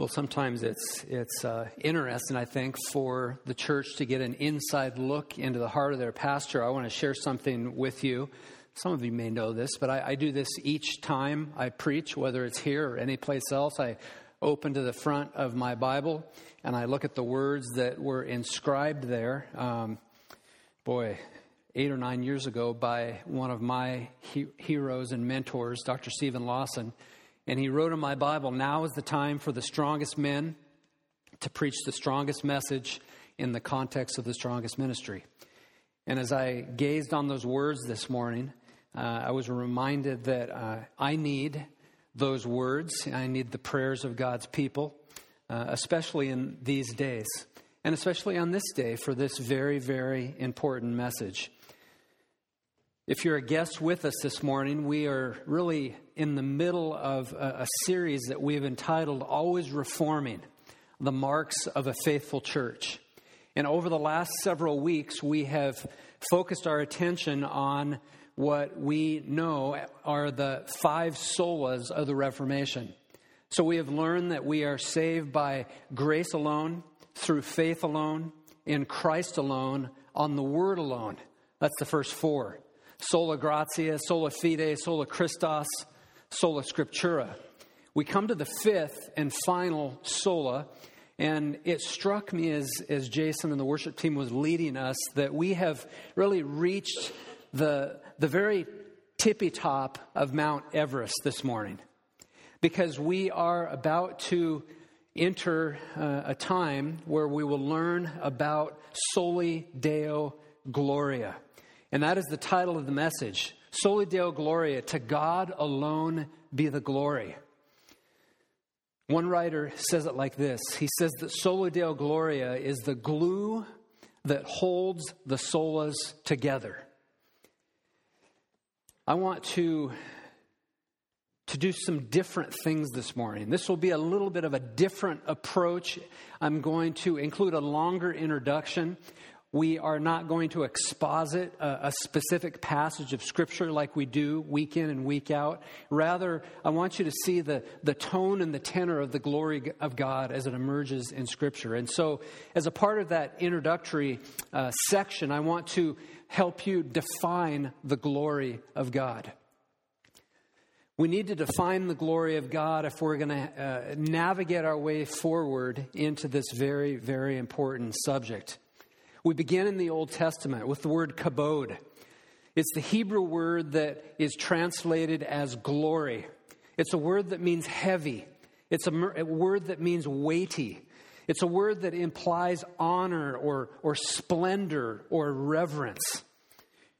Well, sometimes it's it's uh, interesting, I think, for the church to get an inside look into the heart of their pastor. I want to share something with you. Some of you may know this, but I, I do this each time I preach, whether it's here or anyplace else. I open to the front of my Bible and I look at the words that were inscribed there. Um, boy, eight or nine years ago, by one of my he- heroes and mentors, Dr. Steven Lawson. And he wrote in my Bible, Now is the time for the strongest men to preach the strongest message in the context of the strongest ministry. And as I gazed on those words this morning, uh, I was reminded that uh, I need those words. I need the prayers of God's people, uh, especially in these days, and especially on this day for this very, very important message. If you're a guest with us this morning, we are really in the middle of a, a series that we've entitled Always Reforming the Marks of a Faithful Church. And over the last several weeks, we have focused our attention on what we know are the five solas of the Reformation. So we have learned that we are saved by grace alone, through faith alone, in Christ alone, on the Word alone. That's the first four sola gratia, sola fide, sola Christus, sola scriptura. We come to the fifth and final sola, and it struck me as, as Jason and the worship team was leading us that we have really reached the, the very tippy top of Mount Everest this morning because we are about to enter uh, a time where we will learn about Soli Deo Gloria. And that is the title of the message Soli Deo Gloria, to God alone be the glory. One writer says it like this He says that Soli Deo Gloria is the glue that holds the solas together. I want to to do some different things this morning. This will be a little bit of a different approach. I'm going to include a longer introduction. We are not going to exposit a, a, specific passage of Scripture like we do week in and week out. Rather, I want you to see the, the tone and the tenor of the glory of God as it emerges in Scripture. And so, as a part of that introductory uh, section, I want to help you define the glory of God. We need to define the glory of God if we're going to uh, navigate our way forward into this very, very important subject. We begin in the Old Testament with the word kabod. It's the Hebrew word that is translated as glory. It's a word that means heavy. It's a, word that means weighty. It's a word that implies honor or, or splendor or reverence.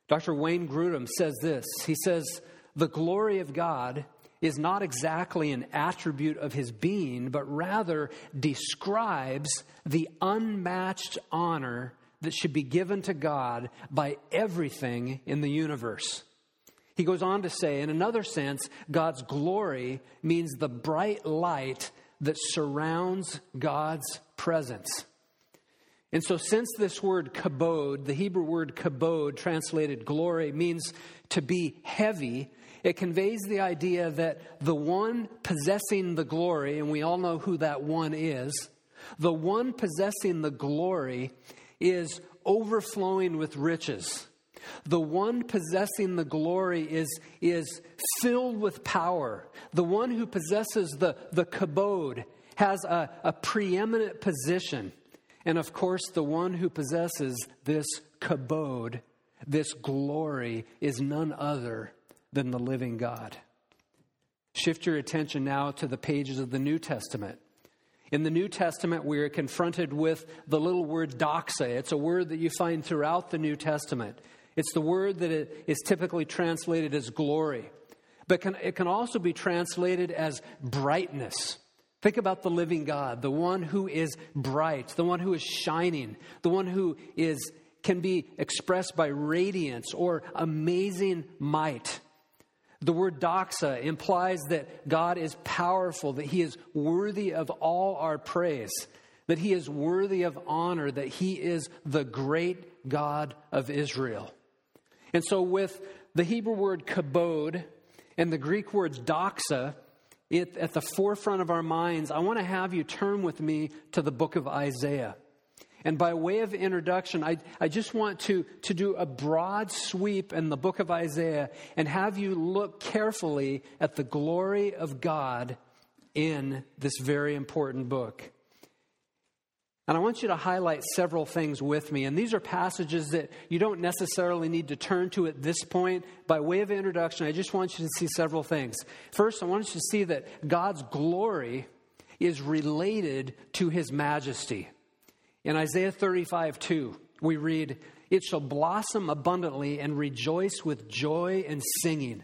Dr. Wayne Grudem says this He says, The glory of God is not exactly an attribute of his being, but rather describes the unmatched honor that should be given to God by everything in the universe. He goes on to say, in another sense, God's glory means the bright light that surrounds God's presence. And so, since this word kabod, the Hebrew word kabod, translated glory, means to be heavy, it conveys the idea that the one possessing the glory, and we all know who that one is, the one possessing the glory is overflowing with riches. The one possessing the glory is, is filled with power. The one who possesses the, the kabod has a, a preeminent position. And of course, the one who possesses this kabod, this glory, is none other than the living God. Shift your attention now to the pages of the New Testament. In the New Testament, we are confronted with the little word doxa. It's a word that you find throughout the New Testament. It's the word that is typically translated as glory, but can, it can also be translated as brightness. Think about the living God, the one who is bright, the one who is shining, the one who is can be expressed by radiance or amazing might. The word doxa implies that God is powerful, that he is worthy of all our praise, that he is worthy of honor, that he is the great God of Israel. And so, with the Hebrew word kabod and the Greek words doxa, it, at the forefront of our minds, I want to have you turn with me to the book of Isaiah. And by way of introduction, I, I just want to, to do a broad sweep in the book of Isaiah and have you look carefully at the glory of God in this very important book. And I want you to highlight several things with me. And these are passages that you don't necessarily need to turn to at this point. By way of introduction, I just want you to see several things. First, I want you to see that God's glory is related to his majesty. In Isaiah 35 2, we read, It shall blossom abundantly and rejoice with joy and singing.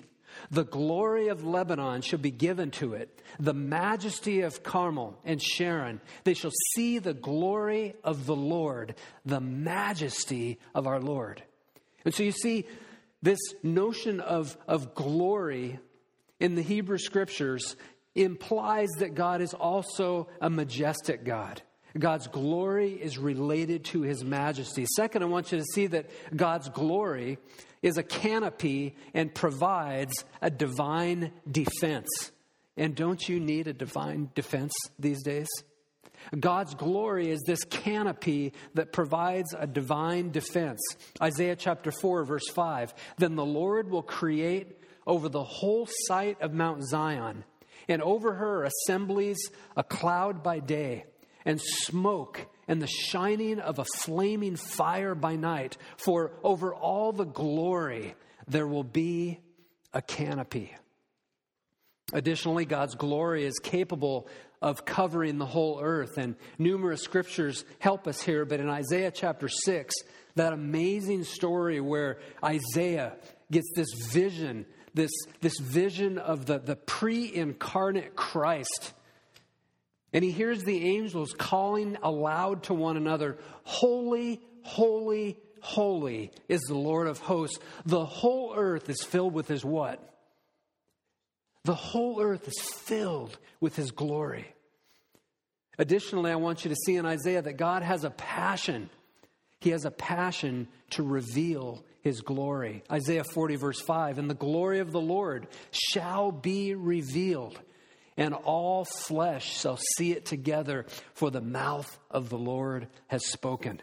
The glory of Lebanon shall be given to it, the majesty of Carmel and Sharon. They shall see the glory of the Lord, the majesty of our Lord. And so you see, this notion of, of glory in the Hebrew scriptures implies that God is also a majestic God. God's glory is related to his majesty. Second, I want you to see that God's glory is a canopy and provides a divine defense. And don't you need a divine defense these days? God's glory is this canopy that provides a divine defense. Isaiah chapter 4, verse 5 Then the Lord will create over the whole site of Mount Zion, and over her assemblies a cloud by day and smoke and the shining of a flaming fire by night, for over all the glory there will be a canopy. Additionally, God's glory is capable of covering the whole earth, and numerous scriptures help us here. But in Isaiah chapter 6, that amazing story where Isaiah gets this vision, this, this vision of the, the pre incarnate Christ and he hears the angels calling aloud to one another, Holy, holy, holy is the Lord of hosts. The whole earth is filled with his what? The whole earth is filled with his glory. Additionally, I want you to see in Isaiah that God has a passion. He has a passion to reveal his glory. Isaiah 40, verse 5 And the glory of the Lord shall be revealed and all flesh shall see it together, for the mouth of the Lord has spoken.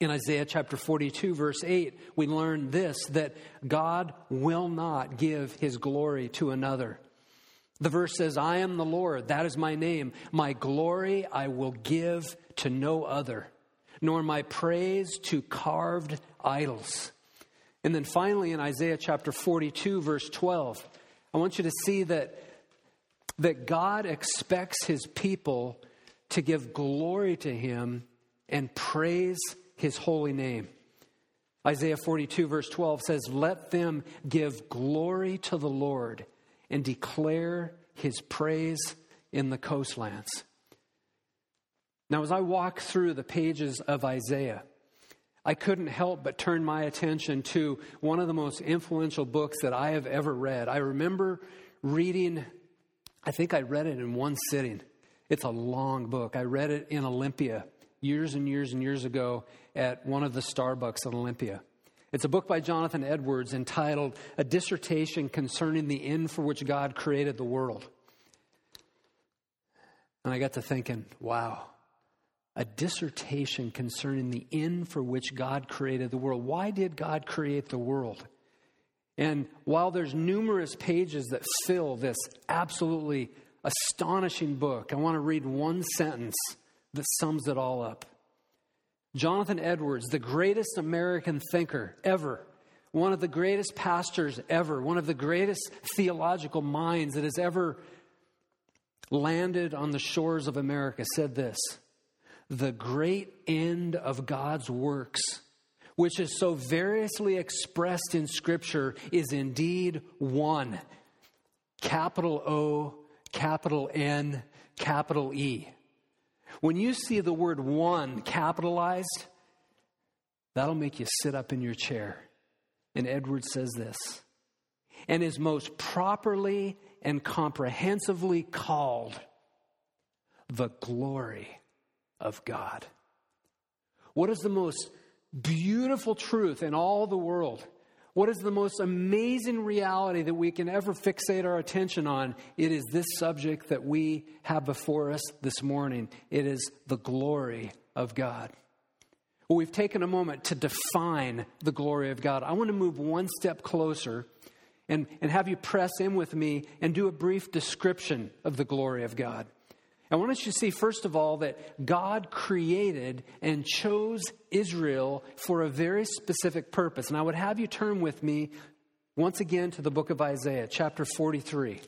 In Isaiah chapter 42, verse 8, we learn this that God will not give his glory to another. The verse says, I am the Lord, that is my name. My glory I will give to no other, nor my praise to carved idols. And then finally, in Isaiah chapter 42, verse 12, I want you to see that that God expects his people to give glory to him and praise his holy name. Isaiah 42, verse 12 says, Let them give glory to the Lord and declare his praise in the coastlands. Now, as I walk through the pages of Isaiah, I couldn't help but turn my attention to one of the most influential books that I have ever read. I remember reading I think I read it in one sitting. It's a long book. I read it in Olympia years and years and years ago at one of the Starbucks in Olympia. It's a book by Jonathan Edwards entitled A Dissertation Concerning the End for Which God Created the World. And I got to thinking, wow, a dissertation concerning the end for which God created the world. Why did God create the world? And while there's numerous pages that fill this absolutely astonishing book, I want to read one sentence that sums it all up. Jonathan Edwards, the greatest American thinker ever, one of the greatest pastors ever, one of the greatest theological minds that has ever landed on the shores of America, said this The great end of God's works which is so variously expressed in Scripture, is indeed one. Capital O, capital N, capital E. When you see the word one capitalized, that'll make you sit up in your chair. And Edwards says this and is most properly and comprehensively called the glory of God. What is the most beautiful truth in all the world. What is the most amazing reality that we can ever fixate our attention on? It is this subject that we have before us this morning. It is the glory of God. Well, we've taken a moment to define the glory of God. I want to move one step closer and, and have you press in with me and do a brief description of the glory of God. I want us to see, first of all, that God created and chose Israel for a very specific purpose. And I would have you turn with me once again to the book of Isaiah, chapter 43.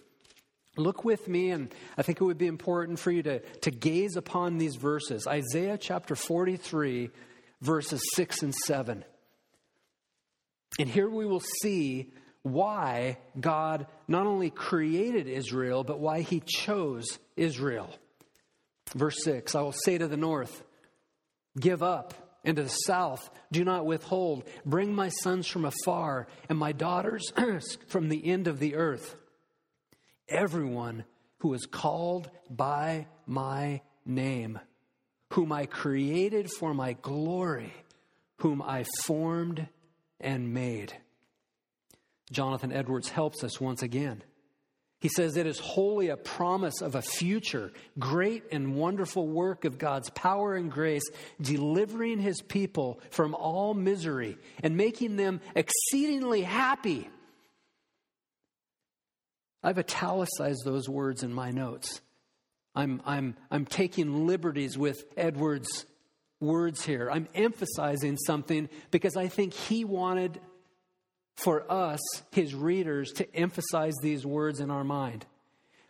Look with me, and I think it would be important for you to, to gaze upon these verses. Isaiah chapter 43, verses 6 and 7. And here we will see why God not only created Israel, but why he chose Israel. Verse 6 I will say to the north, Give up, and to the south, Do not withhold. Bring my sons from afar, and my daughters from the end of the earth. Everyone who is called by my name, whom I created for my glory, whom I formed and made. Jonathan Edwards helps us once again. He says it is wholly a promise of a future, great and wonderful work of God's power and grace, delivering his people from all misery and making them exceedingly happy. I've italicized those words in my notes. I'm, I'm, I'm taking liberties with Edwards' words here. I'm emphasizing something because I think he wanted for us, his readers, to emphasize these words in our mind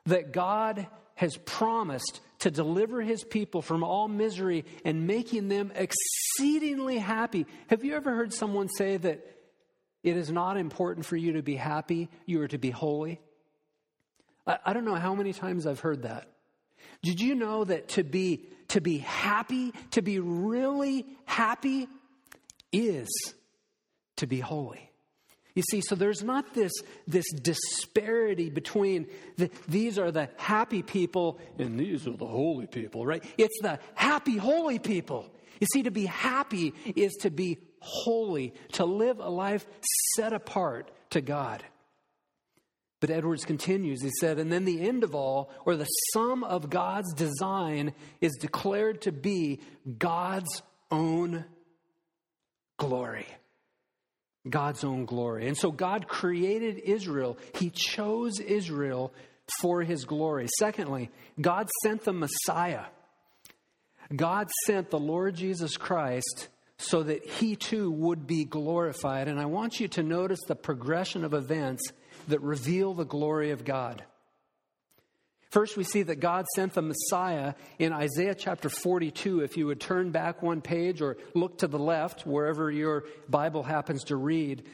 that God has promised to deliver his people from all misery and making them exceedingly happy. Have you ever heard someone say that it is not important for you to be happy, you are to be holy? I, I don't know how many times I've heard that. Did you know that to be to be happy, to be really happy is to be holy? You see, so there's not this, this disparity between the, these are the happy people and these are the holy people, right? It's the happy, holy people. You see, to be happy is to be holy, to live a life set apart to God. But Edwards continues, he said, and then the end of all, or the sum of God's design, is declared to be God's own glory. God's own glory. And so God created Israel. He chose Israel for his glory. Secondly, God sent the Messiah. God sent the Lord Jesus Christ so that he too would be glorified. And I want you to notice the progression of events that reveal the glory of God. First, we see that God sent the Messiah in Isaiah chapter 42. If you would turn back one page or look to the left, wherever your Bible happens to read.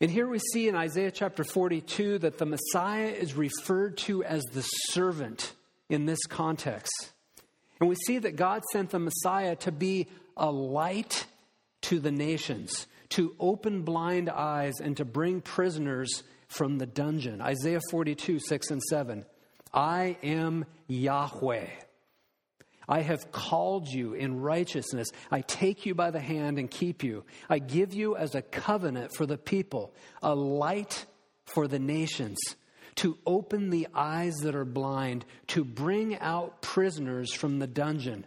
And here we see in Isaiah chapter 42 that the Messiah is referred to as the servant in this context. And we see that God sent the Messiah to be a light to the nations, to open blind eyes, and to bring prisoners from the dungeon. Isaiah 42, 6 and 7. I am Yahweh. I have called you in righteousness. I take you by the hand and keep you. I give you as a covenant for the people, a light for the nations, to open the eyes that are blind, to bring out prisoners from the dungeon,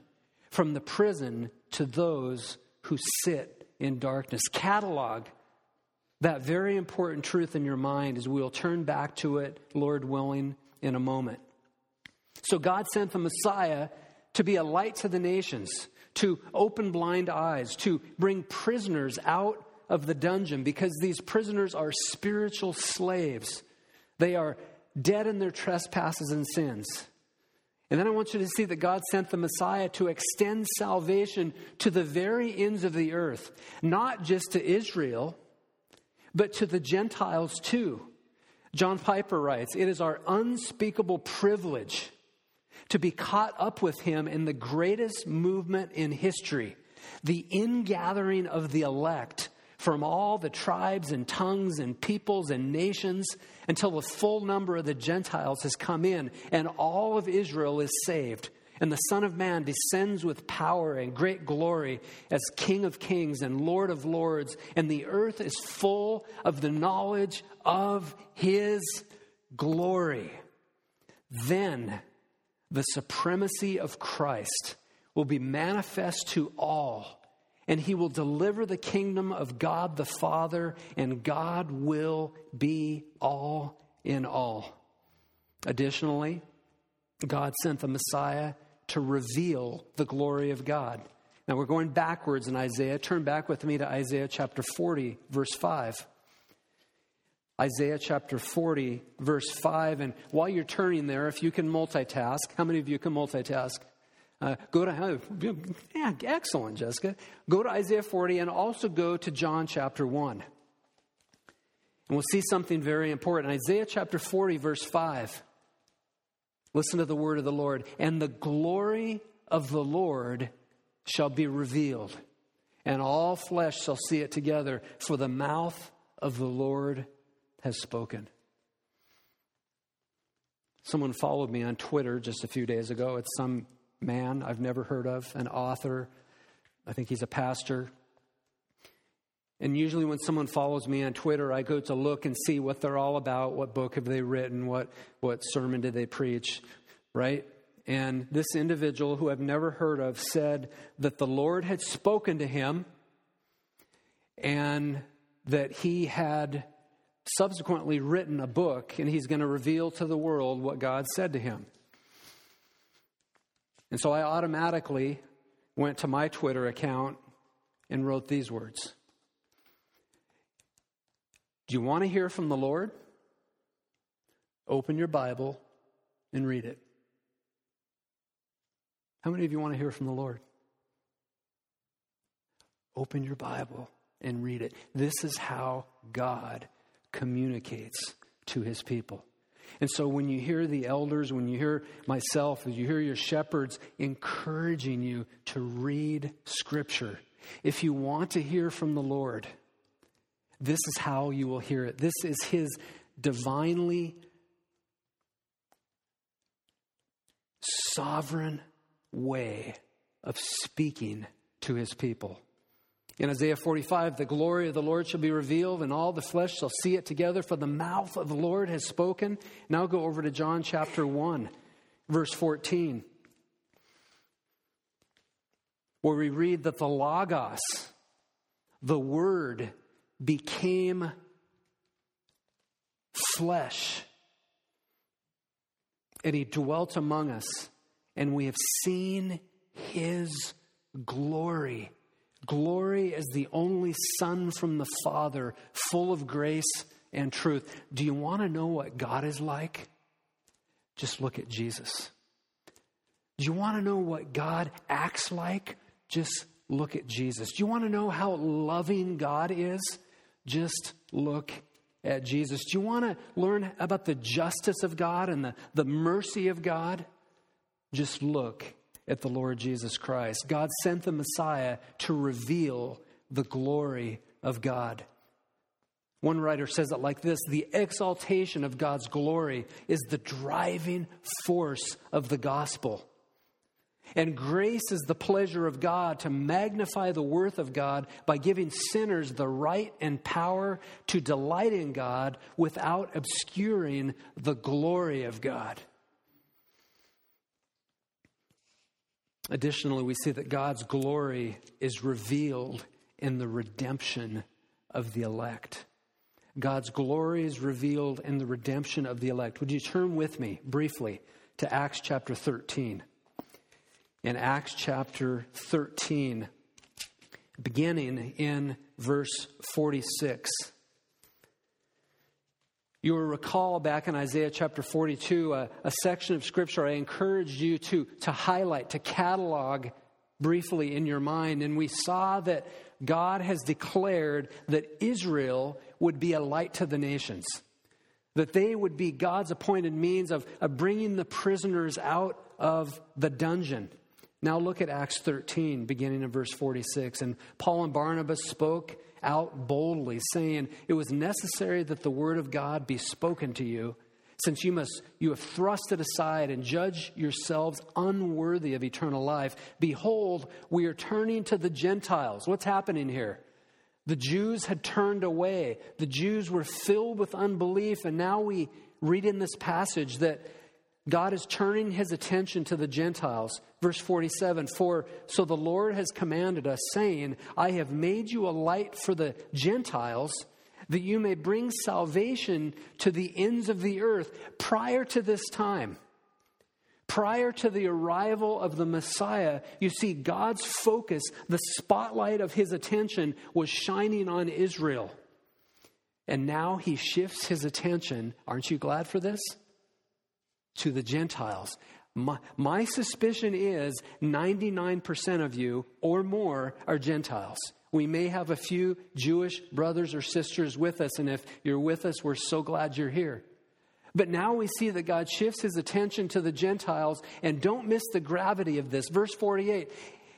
from the prison to those who sit in darkness. Catalog that very important truth in your mind as we'll turn back to it, Lord willing, in a moment. So God sent the Messiah to be a light to the nations, to open blind eyes, to bring prisoners out of the dungeon because these prisoners are spiritual slaves. They are dead in their trespasses and sins. And then I want you to see that God sent the Messiah to extend salvation to the very ends of the earth, not just to Israel, but to the Gentiles too. John Piper writes, It is our unspeakable privilege to be caught up with him in the greatest movement in history, the ingathering of the elect from all the tribes and tongues and peoples and nations until the full number of the Gentiles has come in and all of Israel is saved. And the Son of Man descends with power and great glory as King of kings and Lord of lords, and the earth is full of the knowledge of his glory. Then the supremacy of Christ will be manifest to all, and he will deliver the kingdom of God the Father, and God will be all in all. Additionally, God sent the Messiah to reveal the glory of God. Now we're going backwards in Isaiah. Turn back with me to Isaiah chapter 40, verse 5. Isaiah chapter 40, verse 5. And while you're turning there, if you can multitask, how many of you can multitask? Uh, go to, yeah, excellent, Jessica. Go to Isaiah 40 and also go to John chapter 1. And we'll see something very important. Isaiah chapter 40, verse 5. Listen to the word of the Lord. And the glory of the Lord shall be revealed, and all flesh shall see it together, for the mouth of the Lord has spoken. Someone followed me on Twitter just a few days ago. It's some man I've never heard of, an author. I think he's a pastor. And usually, when someone follows me on Twitter, I go to look and see what they're all about. What book have they written? What, what sermon did they preach? Right? And this individual, who I've never heard of, said that the Lord had spoken to him and that he had subsequently written a book and he's going to reveal to the world what God said to him. And so I automatically went to my Twitter account and wrote these words do you want to hear from the Lord? Open your Bible and read it. How many of you want to hear from the Lord? Open your Bible and read it. This is how God communicates to his people. And so when you hear the elders, when you hear myself, you hear your shepherds encouraging you to read Scripture, if you want to hear from the Lord, this is how you will hear it. This is his divinely sovereign way of speaking to his people. In Isaiah 45, the glory of the Lord shall be revealed, and all the flesh shall see it together, for the mouth of the Lord has spoken. Now go over to John chapter 1, verse 14, where we read that the Logos, the Word, became flesh. And he dwelt among us, and we have seen his glory. Glory as the only Son from the Father, full of grace and truth. Do you want to know what God is like? Just look at Jesus. Do you want to know what God acts like? Just look at Jesus. Do you want to know how loving God is? Just look at Jesus. Do you want to learn about the justice of God and the, the mercy of God? Just look at the Lord Jesus Christ. God sent the Messiah to reveal the glory of God. One writer says it like this The exaltation of God's glory is the driving force of the gospel. And grace is the pleasure of God to magnify the worth of God by giving sinners the right and power to delight in God without obscuring the glory of God. Additionally, we see that God's glory is revealed in the redemption of the elect. God's glory is revealed in the redemption of the elect. Would you turn with me briefly to Acts chapter 13? In Acts chapter 13, beginning in verse 46. You will recall back in Isaiah chapter 42, a, a section of scripture I encouraged you to, to highlight, to catalog briefly in your mind. And we saw that God has declared that Israel would be a light to the nations, that they would be God's appointed means of, of bringing the prisoners out of the dungeon. Now look at Acts 13, beginning in verse 46. And Paul and Barnabas spoke out boldly, saying, It was necessary that the word of God be spoken to you, since you must you have thrust it aside and judge yourselves unworthy of eternal life. Behold we are turning to the gentiles. What's happening here? The jews had turned away. The jews were filled with unbelief. And now we read in this passage that god is turning his attention to the gentiles verse 47 for so the lord has commanded us saying i have made you a light for the gentiles that you may bring salvation to the ends of the earth prior to this time. Prior to the arrival of the Messiah, you see, God's focus, the spotlight of his attention was shining on Israel. And now he shifts his attention, aren't you glad for this? To the Gentiles. My, my suspicion is 99% of you or more are Gentiles. We may have a few Jewish brothers or sisters with us, and if you're with us, we're so glad you're here. But now we see that God shifts his attention to the Gentiles, and don't miss the gravity of this. Verse 48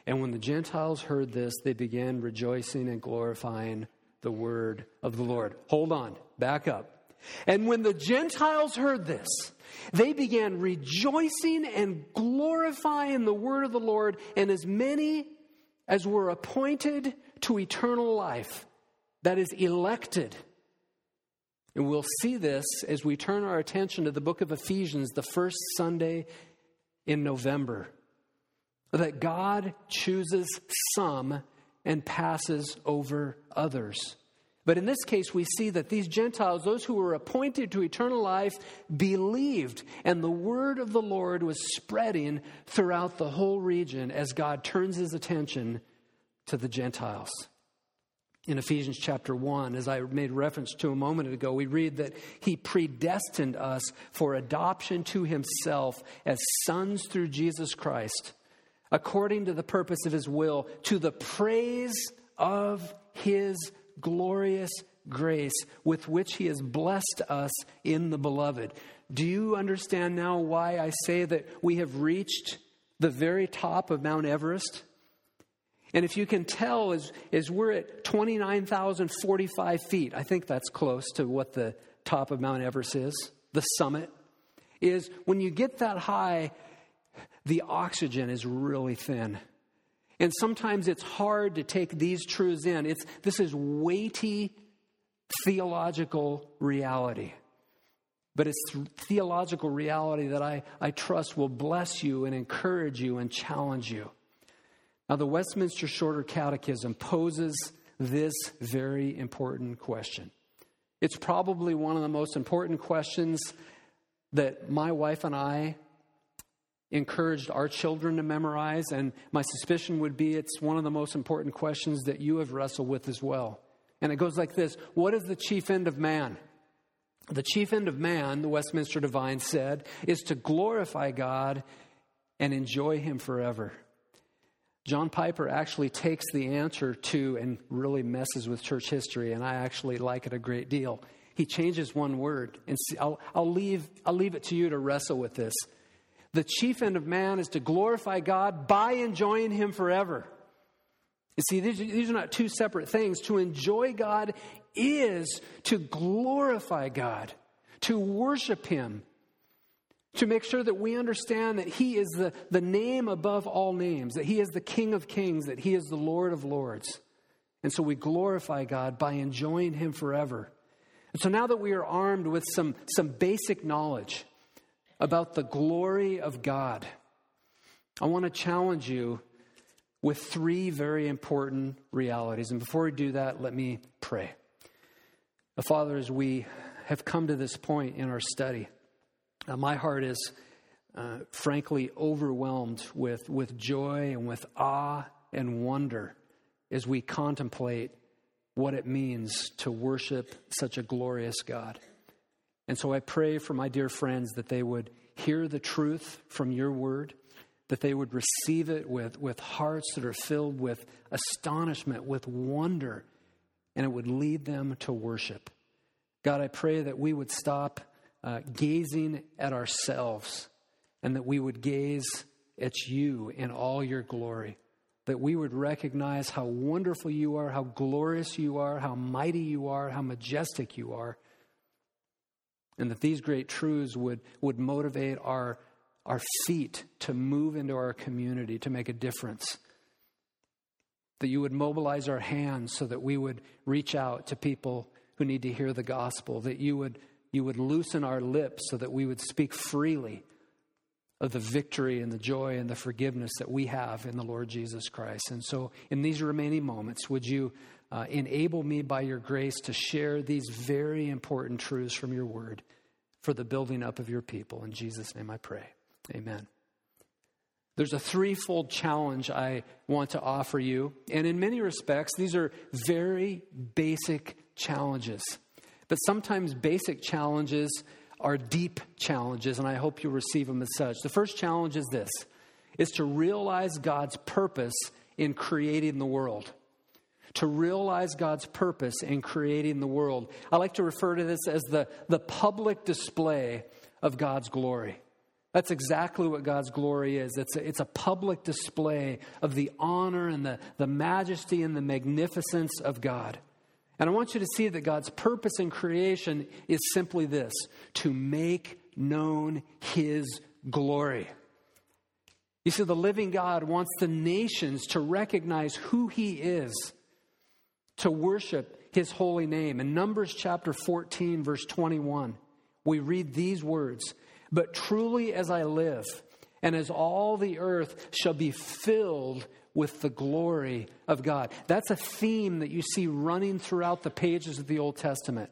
And when the Gentiles heard this, they began rejoicing and glorifying the word of the Lord. Hold on, back up. And when the Gentiles heard this, they began rejoicing and glorifying the word of the Lord, and as many as were appointed to eternal life, that is elected. And we'll see this as we turn our attention to the book of Ephesians, the first Sunday in November. That God chooses some and passes over others. But in this case, we see that these Gentiles, those who were appointed to eternal life, believed, and the word of the Lord was spreading throughout the whole region as God turns his attention to the Gentiles. In Ephesians chapter 1, as I made reference to a moment ago, we read that He predestined us for adoption to Himself as sons through Jesus Christ, according to the purpose of His will, to the praise of His glorious grace with which He has blessed us in the beloved. Do you understand now why I say that we have reached the very top of Mount Everest? And if you can tell, as, as we're at 29,045 feet, I think that's close to what the top of Mount Everest is, the summit, is when you get that high, the oxygen is really thin. And sometimes it's hard to take these truths in. It's, this is weighty theological reality. But it's theological reality that I, I trust will bless you and encourage you and challenge you. Now, the Westminster Shorter Catechism poses this very important question. It's probably one of the most important questions that my wife and I encouraged our children to memorize, and my suspicion would be it's one of the most important questions that you have wrestled with as well. And it goes like this What is the chief end of man? The chief end of man, the Westminster Divine said, is to glorify God and enjoy Him forever. John Piper actually takes the answer to and really messes with church history, and I actually like it a great deal. He changes one word, and I'll, I'll, leave, I'll leave it to you to wrestle with this. The chief end of man is to glorify God by enjoying Him forever. You see, these, are not two separate things. To enjoy God is to glorify God, to worship Him, to make sure that we understand that He is the, the name above all names, that He is the King of kings, that He is the Lord of lords. And so we glorify God by enjoying Him forever. And so now that we are armed with some, some basic knowledge about the glory of God, I want to challenge you with three very important realities. And before we do that, let me pray. Father, as we have come to this point in our study, uh, my heart is uh, frankly overwhelmed with, with joy and with awe and wonder as we contemplate what it means to worship such a glorious God. And so I pray for my dear friends that they would hear the truth from your word, that they would receive it with, with hearts that are filled with astonishment, with wonder, and it would lead them to worship. God, I pray that we would stop uh, gazing at ourselves and that we would gaze at you in all your glory. That we would recognize how wonderful you are, how glorious you are, how mighty you are, how majestic you are. And that these great truths would, would motivate our, our feet to move into our community, to make a difference. That you would mobilize our hands so that we would reach out to people who need to hear the gospel. That you would, you would loosen our lips so that we would speak freely of the victory and the joy and the forgiveness that we have in the Lord Jesus Christ. And so, in these remaining moments, would you uh, enable me by your grace to share these very important truths from your word for the building up of your people? In Jesus' name I pray. Amen. There's a threefold challenge I want to offer you. And in many respects, these are very basic challenges. But sometimes basic challenges are deep challenges, and I hope you'll receive them as such. The first challenge is this is to realize God's purpose in creating the world. To realize God's purpose in creating the world. I like to refer to this as the, the public display of God's glory. That's exactly what God's glory is. It's a, it's a public display of the honor and the, the majesty and the magnificence of God. And I want you to see that God's purpose in creation is simply this to make known his glory. You see, the living God wants the nations to recognize who he is, to worship his holy name. In Numbers chapter 14, verse 21, we read these words But truly as I live, and as all the earth shall be filled with the glory of God. That's a theme that you see running throughout the pages of the Old Testament.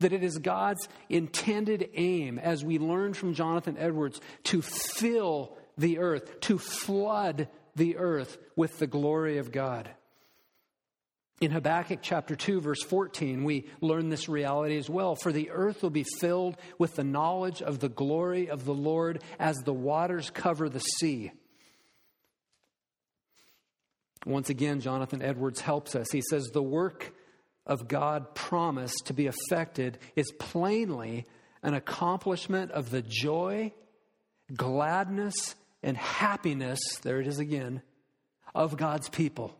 That it is God's intended aim, as we learn from Jonathan Edwards, to fill the earth, to flood the earth with the glory of God. In Habakkuk chapter 2, verse 14, we learn this reality as well. For the earth will be filled with the knowledge of the glory of the Lord as the waters cover the sea. Once again, Jonathan Edwards helps us. He says, The work of God promised to be effected is plainly an accomplishment of the joy, gladness, and happiness, there it is again, of God's people.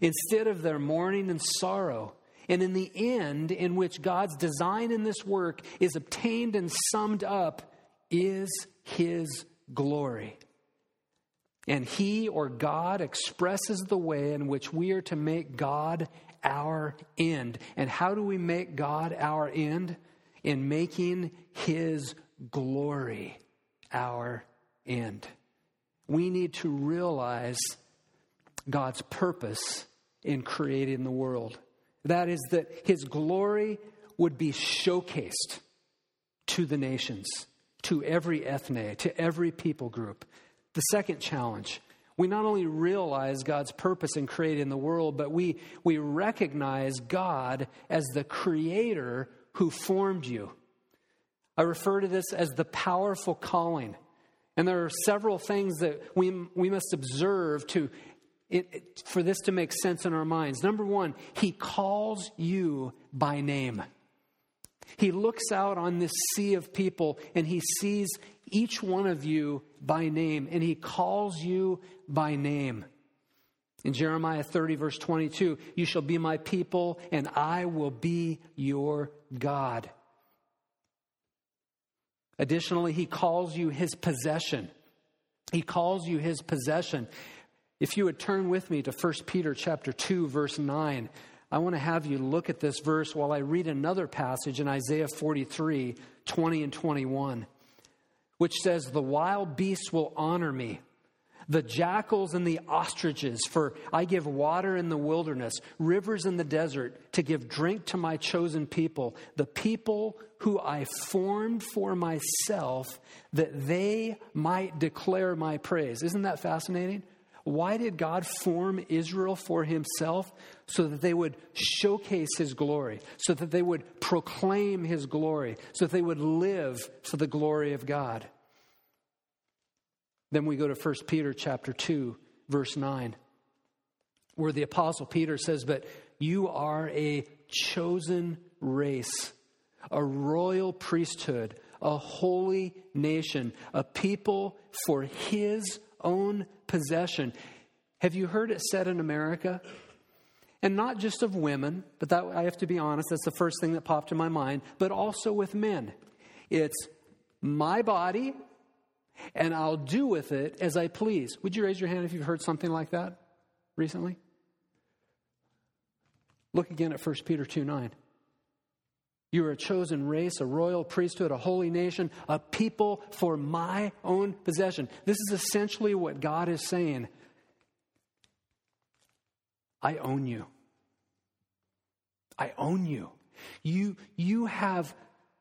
Instead of their mourning and sorrow, and in the end, in which God's design in this work is obtained and summed up, is His glory. And He or God expresses the way in which we are to make God our end. And how do we make God our end? In making His glory our end. We need to realize God's purpose in creating the world. That is, that His glory would be showcased to the nations, to every ethne, to every people group. The second challenge we not only realize God's purpose in creating the world, but we, we recognize God as the creator who formed you. I refer to this as the powerful calling. And there are several things that we, we must observe to, it, it, for this to make sense in our minds. Number one, He calls you by name. He looks out on this sea of people and he sees each one of you by name and he calls you by name. In Jeremiah 30, verse 22, you shall be my people and I will be your God. Additionally, he calls you his possession. He calls you his possession. If you would turn with me to 1 Peter chapter 2 verse 9, I want to have you look at this verse while I read another passage in Isaiah 43 20 and 21, which says, The wild beasts will honor me, the jackals and the ostriches, for I give water in the wilderness, rivers in the desert, to give drink to my chosen people, the people who I formed for myself, that they might declare my praise. Isn't that fascinating? Why did God form Israel for himself? So that they would showcase his glory, so that they would proclaim his glory, so that they would live for the glory of God. Then we go to 1 Peter chapter 2, verse 9, where the apostle Peter says, But you are a chosen race, a royal priesthood, a holy nation, a people for his own possession. Have you heard it said in America? And not just of women, but that I have to be honest, that's the first thing that popped in my mind, but also with men. It's my body, and I'll do with it as I please. Would you raise your hand if you've heard something like that recently? Look again at 1 Peter 2 9. You are a chosen race, a royal priesthood, a holy nation, a people for my own possession. This is essentially what God is saying. I own you. I own you. You, you have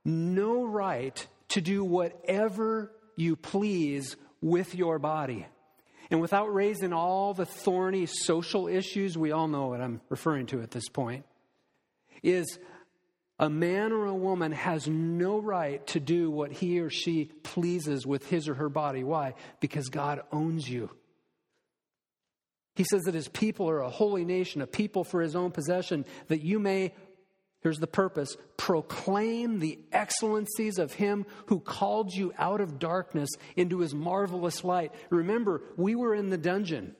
no right to do whatever you please with your body. And without raising all the thorny social issues, we all know what I'm referring to at this point, is a man or a woman has no right to do what he or she pleases with his or her body. Why? Because God owns you. He says that his people are a holy nation, a people for his own possession, that you may Here's the purpose proclaim the excellencies of him who called you out of darkness into his marvelous light. Remember, we were in the dungeon.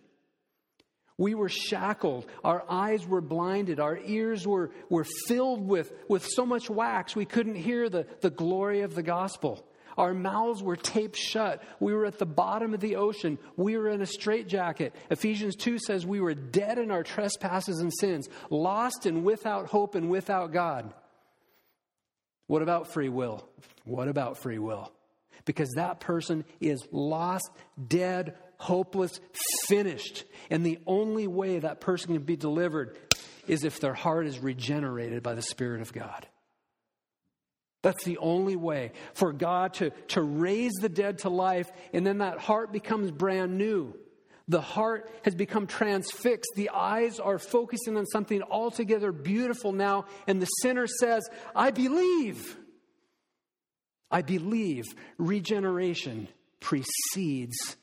We were shackled. Our eyes were blinded. Our ears were, were filled with, with so much wax we couldn't hear the, the glory of the gospel. Our mouths were taped shut. We were at the bottom of the ocean. We were in a straitjacket. Ephesians 2 says we were dead in our trespasses and sins, lost and without hope and without God. What about free will? What about free will? Because that person is lost, dead, hopeless, finished. And the only way that person can be delivered is if their heart is regenerated by the Spirit of God. That's the only way for God to, to raise the dead to life, and then that heart becomes brand new. The heart has become transfixed. The eyes are focusing on something altogether beautiful now, and the sinner says, I believe. I believe. Regeneration precedes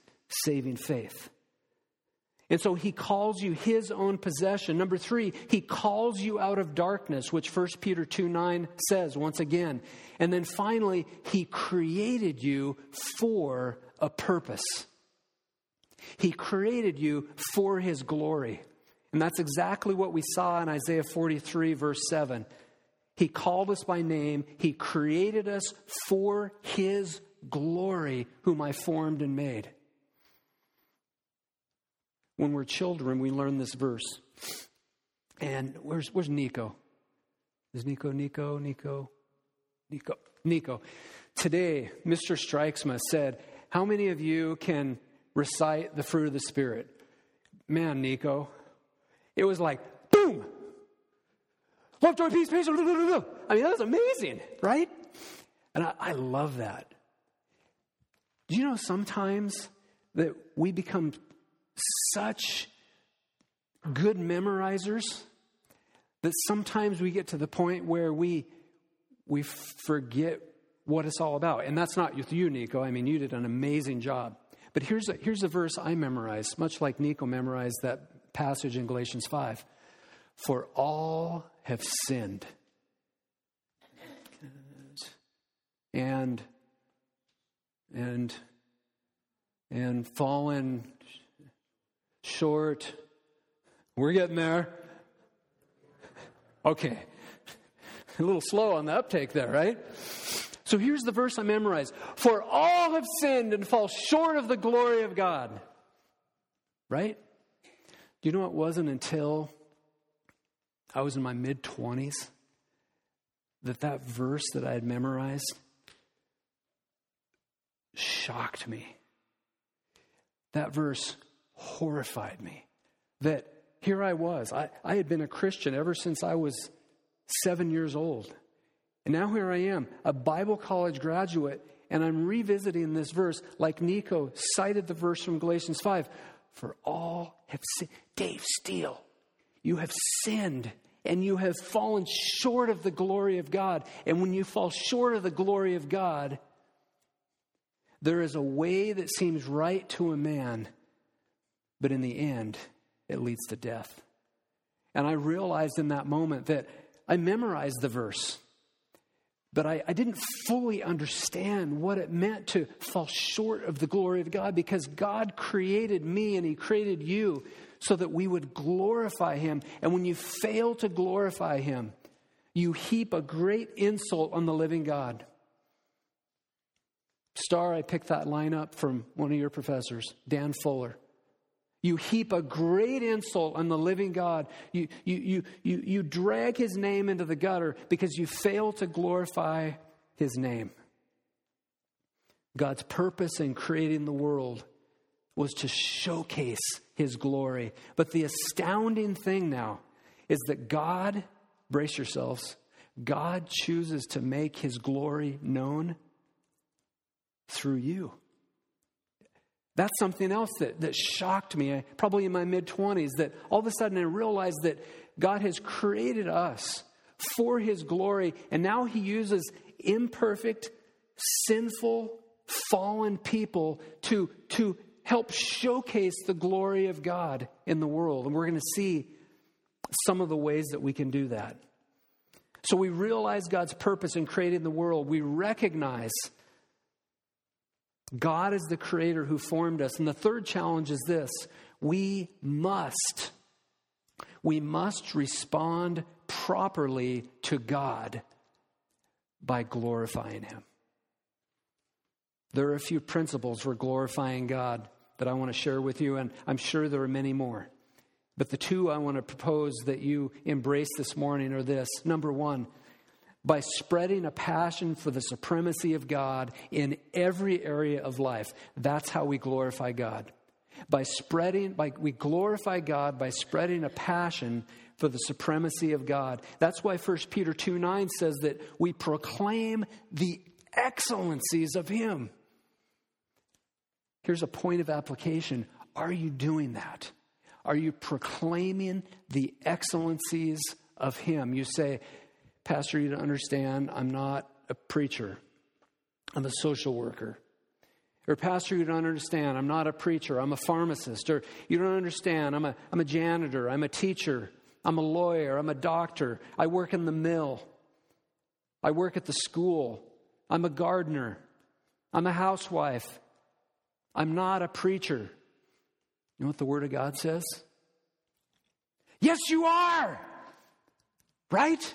saving faith. And so he calls you his own possession. Number three, he calls you out of darkness, which 1 Peter 2 9 says once again. And then finally, he created you for a purpose. He created you for his glory. And that's exactly what we saw in Isaiah 43, verse 7. He called us by name, he created us for his glory, whom I formed and made. When we're children, we learn this verse. And where's, where's Nico? Is Nico, Nico, Nico, Nico, Nico? Today, Mr. Strikesma said, How many of you can recite the fruit of the Spirit? Man, Nico, it was like, boom! Love, joy, peace, patience. I mean, that was amazing, right? And I, I love that. Do you know sometimes that we become such good memorizers that sometimes we get to the point where we we forget what it's all about. And that's not with you, Nico. I mean, you did an amazing job. But here's a, here's a verse I memorized, much like Nico memorized that passage in Galatians 5. For all have sinned. And and and fallen short. We're getting there. Okay. A little slow on the uptake there, right? So here's the verse I memorized For all have sinned and fall short of the glory of God. Right? You know it wasn't until I was in my mid 20s that that verse that I had memorized shocked me. That verse horrified me that here I was. I, I had been a Christian ever since I was seven years old. And now here I am, a Bible college graduate, and I'm revisiting this verse like Nico cited the verse from Galatians 5 For all have sinned. Dave Steele, you have sinned and you have fallen short of the glory of God. And when you fall short of the glory of God, there is a way that seems right to a man but in the end, it leads to death. And I realized in that moment that I memorized the verse, but I, I, didn't fully understand what it meant to fall short of the glory of God because God created me and He created you so that we would glorify Him. And when you fail to glorify Him, you heap a great insult on the living God. Star, I picked that line up from one of your professors, Dan Fuller. You heap a great insult on the living God. You, you, you, you, you drag his name into the gutter because you fail to glorify his name. God's purpose in creating the world was to showcase his glory. But the astounding thing now is that God, brace yourselves, God chooses to make his glory known through you. That's something else that, that shocked me, uh, probably in my mid 20s, that all of a sudden I realized that God has created us for his glory, and now he uses imperfect, sinful, fallen people to, to help showcase the glory of God in the world. And we're going to see some of the ways that we can do that. So we realize God's purpose in creating the world. We recognize God is the creator who formed us. And the third challenge is this we must, we must respond properly to God by glorifying Him. There are a few principles for glorifying God that I want to share with you, and I'm sure there are many more. But the two I want to propose that you embrace this morning are this. Number one, by spreading a passion for the supremacy of God in every area of life. That's how we glorify God. By spreading, by, we glorify God by spreading a passion for the supremacy of God. That's why 1 Peter 2 9 says that we proclaim the excellencies of Him. Here's a point of application Are you doing that? Are you proclaiming the excellencies of Him? You say, Pastor, you don't understand. I'm not a preacher, I'm a social worker. Or, Pastor, you don't understand. I'm not a preacher. I'm a pharmacist. Or, you don't understand. I'm a, I'm a janitor. I'm a teacher. I'm a lawyer. I'm a doctor. I work in the mill. I work at the school. I'm a gardener. I'm a housewife. I'm not a preacher. You know what the Word of God says? Yes, you are. Right?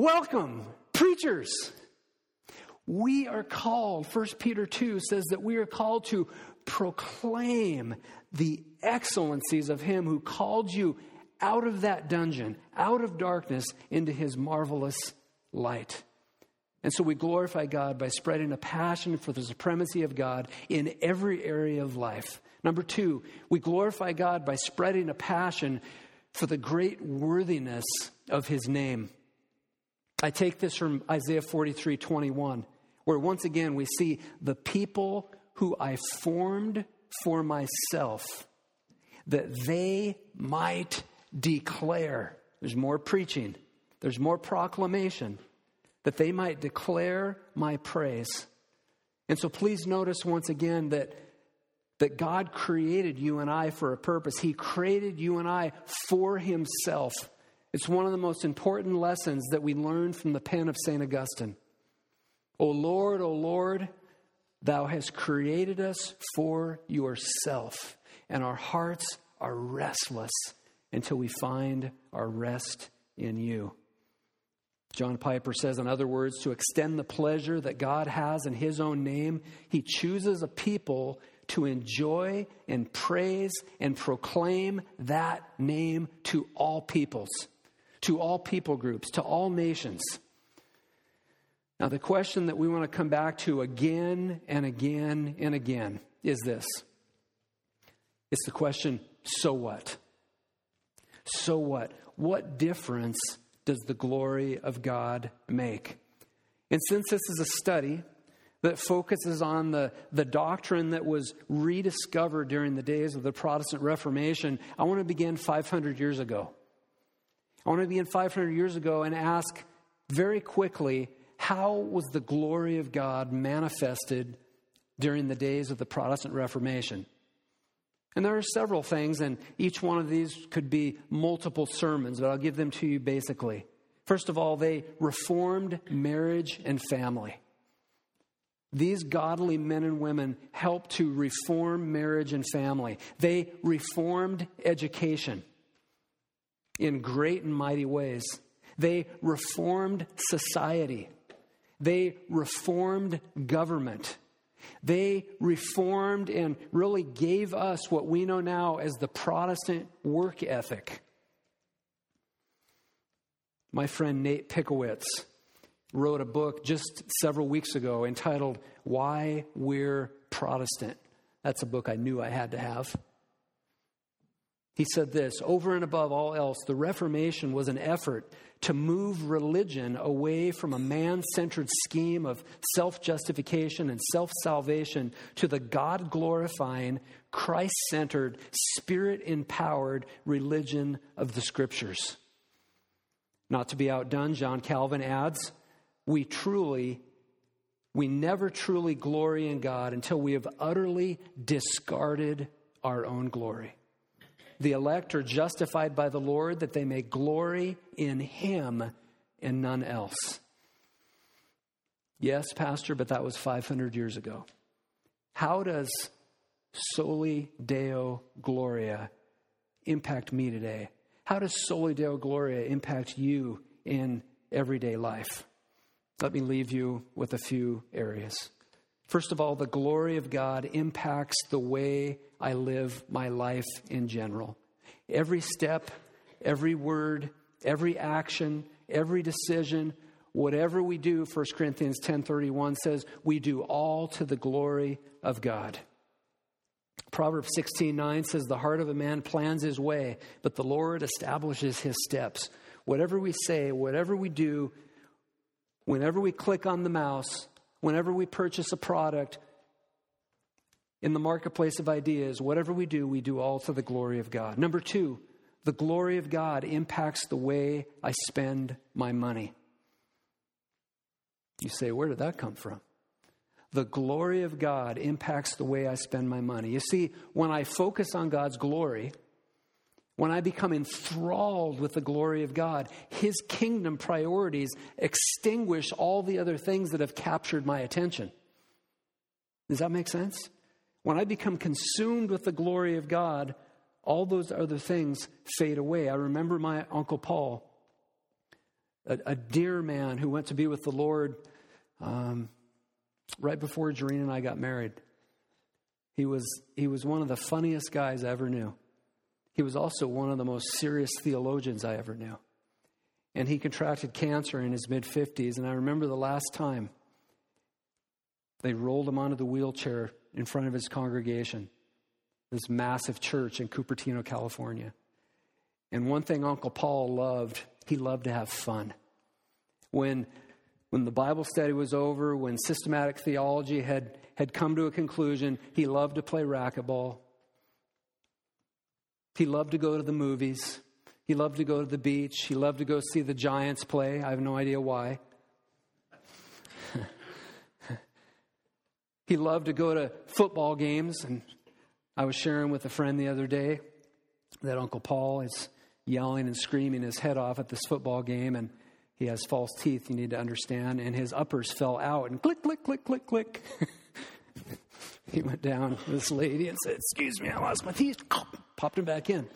Welcome, preachers. We are called, 1 Peter 2 says that we are called to proclaim the excellencies of Him who called you out of that dungeon, out of darkness, into His marvelous light. And so we glorify God by spreading a passion for the supremacy of God in every area of life. Number two, we glorify God by spreading a passion for the great worthiness of His name. I take this from Isaiah 43 21, where once again we see the people who I formed for myself, that they might declare. There's more preaching, there's more proclamation, that they might declare my praise. And so please notice once again that, that God created you and I for a purpose. He created you and I for Himself. It's one of the most important lessons that we learn from the pen of St. Augustine. O Lord, O Lord, thou hast created us for yourself, and our hearts are restless until we find our rest in you. John Piper says, in other words, to extend the pleasure that God has in his own name, he chooses a people to enjoy and praise and proclaim that name to all peoples to all people groups, to all nations. Now, the question that we want to come back to again and again and again is this it's the question so what? So what? What difference does the glory of God make? And since this is a study that focuses on the, the doctrine that was rediscovered during the days of the Protestant Reformation, I want to begin 500 years ago. I want to begin 500 years ago and ask very quickly how was the glory of God manifested during the days of the Protestant Reformation? And there are several things, and each one of these could be multiple sermons, but I'll give them to you basically. First of all, they reformed marriage and family. These godly men and women helped to reform marriage and family. They reformed education in great and mighty ways. They reformed society. They reformed government. They reformed and really gave us what we know now as the Protestant work ethic. My friend Nate Pickowicz wrote a book just several weeks ago entitled Why We're Protestant. That's a book I knew I had to have. He said this over and above all else, the Reformation was an effort to move religion away from a man centered scheme of self justification and self salvation to the God glorifying, Christ centered, spirit empowered religion of the Scriptures. Not to be outdone, John Calvin adds, we truly, we never truly glory in God until we have utterly discarded our own glory. The elect are justified by the Lord that they may glory in Him and none else. Yes, Pastor, but that was 500 years ago. How does Soli Deo Gloria impact me today? How does Soli Deo Gloria impact you in everyday life? Let me leave you with a few areas. First of all, the glory of God impacts the way I live my life in general. Every step, every word, every action, every decision, whatever we do, 1 Corinthians 10:31 says, we do all to the glory of God. Proverbs 16:9 says the heart of a man plans his way, but the Lord establishes his steps. Whatever we say, whatever we do, whenever we click on the mouse, whenever we purchase a product, in the marketplace of ideas, whatever we do, we do all to the glory of God. Number two, the glory of God impacts the way I spend my money. You say, where did that come from? The glory of God impacts the way I spend my money. You see, when I focus on God's glory, when I become enthralled with the glory of God, His kingdom priorities extinguish all the other things that have captured my attention. Does that make sense? When I become consumed with the glory of God, all those other things fade away. I remember my Uncle Paul, a, a dear man who went to be with the Lord um, right before Jareen and I got married. He was, he was one of the funniest guys I ever knew. He was also one of the most serious theologians I ever knew. And he contracted cancer in his mid 50s. And I remember the last time they rolled him onto the wheelchair in front of his congregation, this massive church in Cupertino, California. And one thing Uncle Paul loved, he loved to have fun. When, when the Bible study was over, when systematic theology had, had come to a conclusion, he loved to play racquetball. He loved to go to the movies. He loved to go to the beach. He loved to go see the Giants play. I have no idea why. He loved to go to football games, and I was sharing with a friend the other day that Uncle Paul is yelling and screaming his head off at this football game, and he has false teeth, you need to understand, and his uppers fell out, and click, click, click, click, click. he went down to this lady and said, Excuse me, I lost my teeth. Popped him back in.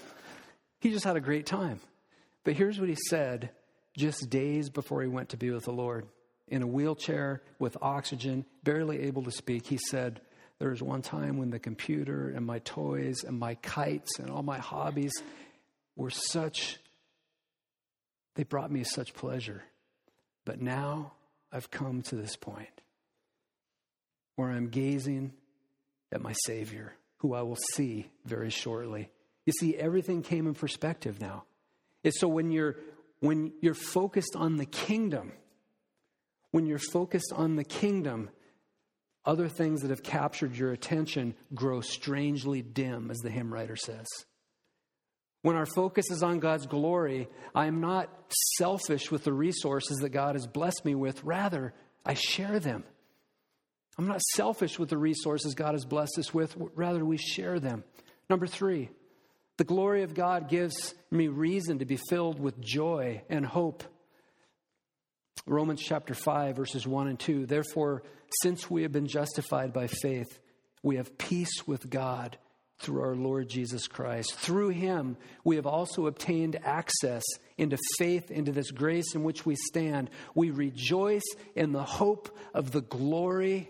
He just had a great time. But here's what he said just days before he went to be with the Lord in a wheelchair with oxygen, barely able to speak, he said, There was one time when the computer and my toys and my kites and all my hobbies were such, they brought me such pleasure. But now I've come to this point where I'm gazing at my Savior, who I will see very shortly. You see, everything came in perspective now. And so when you're when you're focused on the kingdom, when you're focused on the kingdom, other things that have captured your attention grow strangely dim, as the hymn writer says. When our focus is on God's glory, I am not selfish with the resources that God has blessed me with. Rather, I share them. I'm not selfish with the resources God has blessed us with. Rather, we share them. Number three, the glory of God gives me reason to be filled with joy and hope Romans chapter 5, verses 1 and 2. Therefore, since we have been justified by faith, we have peace with God through our Lord Jesus Christ. Through him, we have also obtained access into faith, into this grace in which we stand. We rejoice in the hope of the glory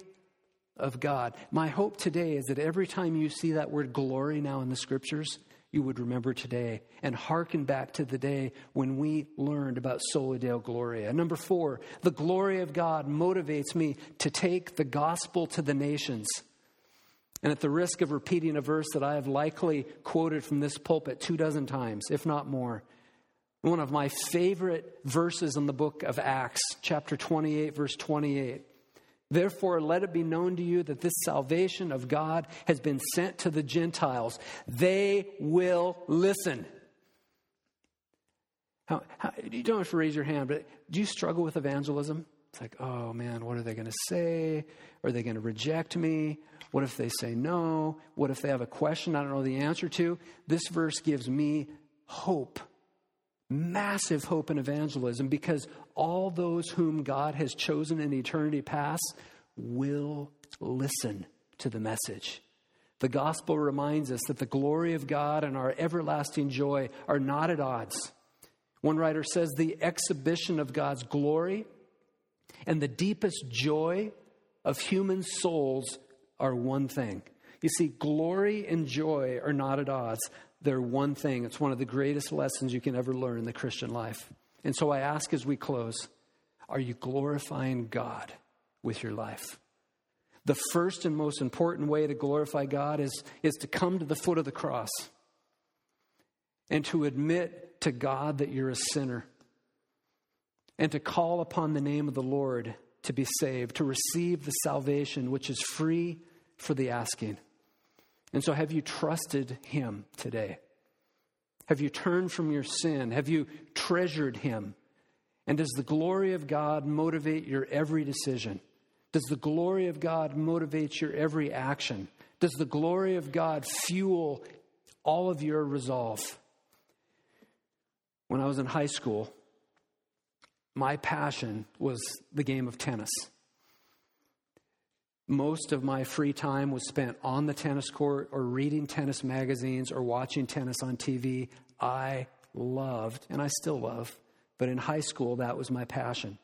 of God. My hope today is that every time you see that word glory now in the scriptures, you would remember today and hearken back to the day when we learned about Deo Gloria. Number four, the glory of God motivates me to take the gospel to the nations. And at the risk of repeating a verse that I have likely quoted from this pulpit two dozen times, if not more, one of my favorite verses in the book of Acts, chapter 28, verse 28. Therefore, let it be known to you that this salvation of God has been sent to the Gentiles. They will listen. How, how, you don't have to raise your hand, but do you struggle with evangelism? It's like, oh man, what are they going to say? Are they going to reject me? What if they say no? What if they have a question I don't know the answer to? This verse gives me hope, massive hope in evangelism, because all those whom God has chosen in eternity past will listen to the message. The gospel reminds us that the glory of God and our everlasting joy are not at odds. One writer says the exhibition of God's glory and the deepest joy of human souls are one thing. You see, glory and joy are not at odds. They're one thing. It's one of the greatest lessons you can ever learn in the Christian life. And so I ask as we close are you glorifying God with your life? The first and most important way to glorify God is, is to come to the foot of the cross and to admit to God that you're a sinner and to call upon the name of the Lord to be saved, to receive the salvation which is free for the asking. And so, have you trusted Him today? Have you turned from your sin? Have you treasured Him? And does the glory of God motivate your every decision? Does the glory of God motivate your every action? Does the glory of God fuel all of your resolve? When I was in high school, my passion was the game of tennis. Most of my free time was spent on the tennis court or reading tennis magazines or watching tennis on TV. I loved, and I still love, but in high school, that was my passion.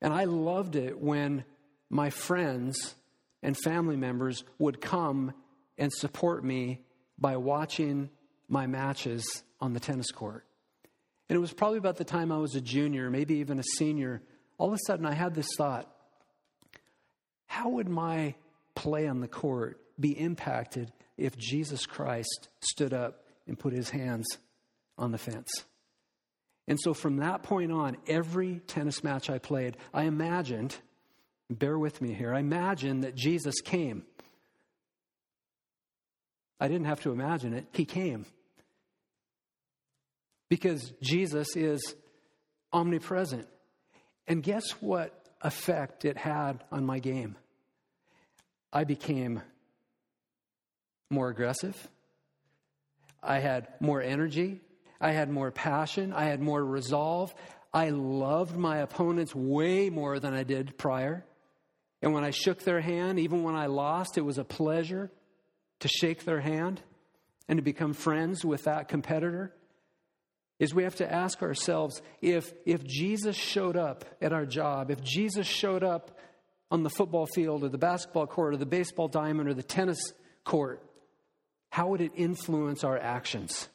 And I loved it when my friends and family members would come and support me by watching my matches on the tennis court. And it was probably about the time I was a junior, maybe even a senior. All of a sudden, I had this thought how would my play on the court be impacted if Jesus Christ stood up and put his hands on the fence? And so from that point on, every tennis match I played, I imagined, bear with me here, I imagined that Jesus came. I didn't have to imagine it, he came because Jesus is omnipresent. And guess what effect it had on my game? I became more aggressive. I had more energy. I had more passion. I had more resolve. I loved my opponents way more than I did prior. And when I shook their hand, even when I lost, it was a pleasure to shake their hand and to become friends with that competitor is we have to ask ourselves if, if Jesus showed up at our job, if Jesus showed up on the football field or the basketball court or the baseball diamond or the tennis court, how would it influence our actions?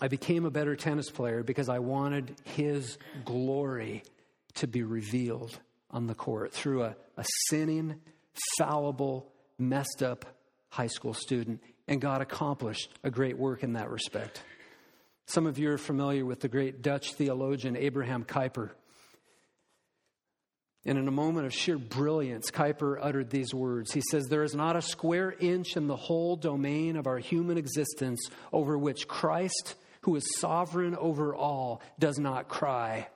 I became a better tennis player because I wanted his glory to be revealed on the court through a, a sinning, fallible, messed up high school student and God accomplished a great work in that respect. Some of you are familiar with the great Dutch theologian Abraham Kuyper. And in a moment of sheer brilliance, Kuyper uttered these words. He says, There is not a square inch in the whole domain of our human existence over which Christ, who is sovereign over all, does not cry,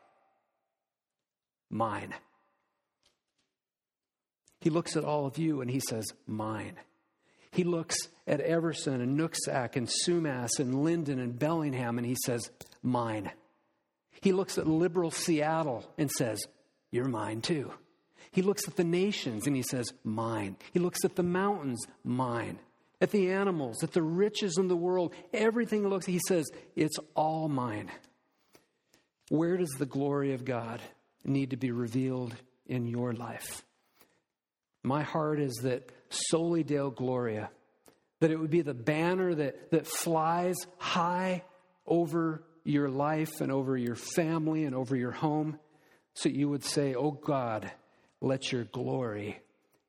Mine. He looks at all of you and he says, Mine. He looks at Everson and Nooksack and Sumas and Lynden and Bellingham and he says, Mine. He looks at liberal Seattle and says, You're mine too. He looks at the nations and he says, Mine. He looks at the mountains, Mine. At the animals, at the riches in the world, everything looks, he says, It's all mine. Where does the glory of God need to be revealed in your life? My heart is that Soli Deo Gloria, that it would be the banner that, that flies high over your life and over your family and over your home, so you would say, Oh God, let your glory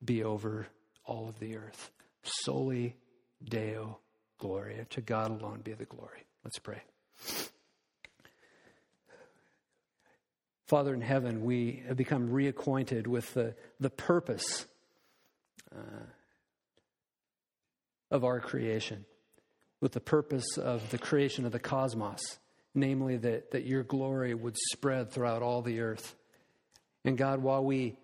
be over all of the earth. Soli Deo Gloria. To God alone be the glory. Let's pray. Father in heaven, we have become reacquainted with the, the purpose uh, of our creation, with the purpose of the creation of the cosmos, namely that, that your glory would spread throughout all the earth. And God, while we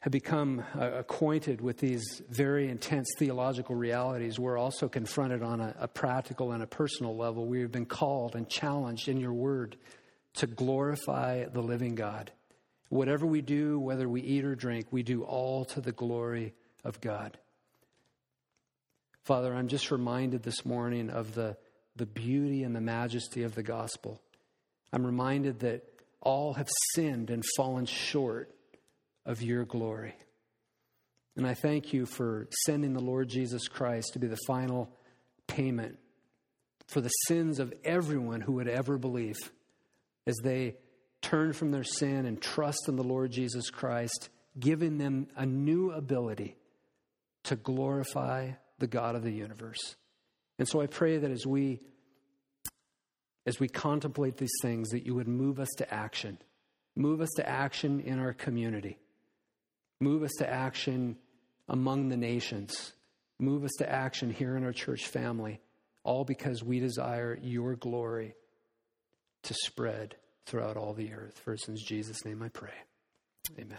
have become uh, acquainted with these very intense theological realities, we're also confronted on a, a practical and a personal level. We have been called and challenged in your word to glorify the living God. Whatever we do, whether we eat or drink, we do all to the glory of God. Father, I'm just reminded this morning of the, the beauty and the majesty of the gospel. I'm reminded that all have sinned and fallen short of your glory. And I thank you for sending the Lord Jesus Christ to be the final payment for the sins of everyone who would ever believe as they turn from their sin and trust in the Lord Jesus Christ, giving them a new ability to glorify the God of the universe. And so I pray that as we as we contemplate these things that you would move us to action. Move us to action in our community. Move us to action among the nations. Move us to action here in our church family, all because we desire your glory to spread throughout all the earth. For in Jesus' name I pray. Amen.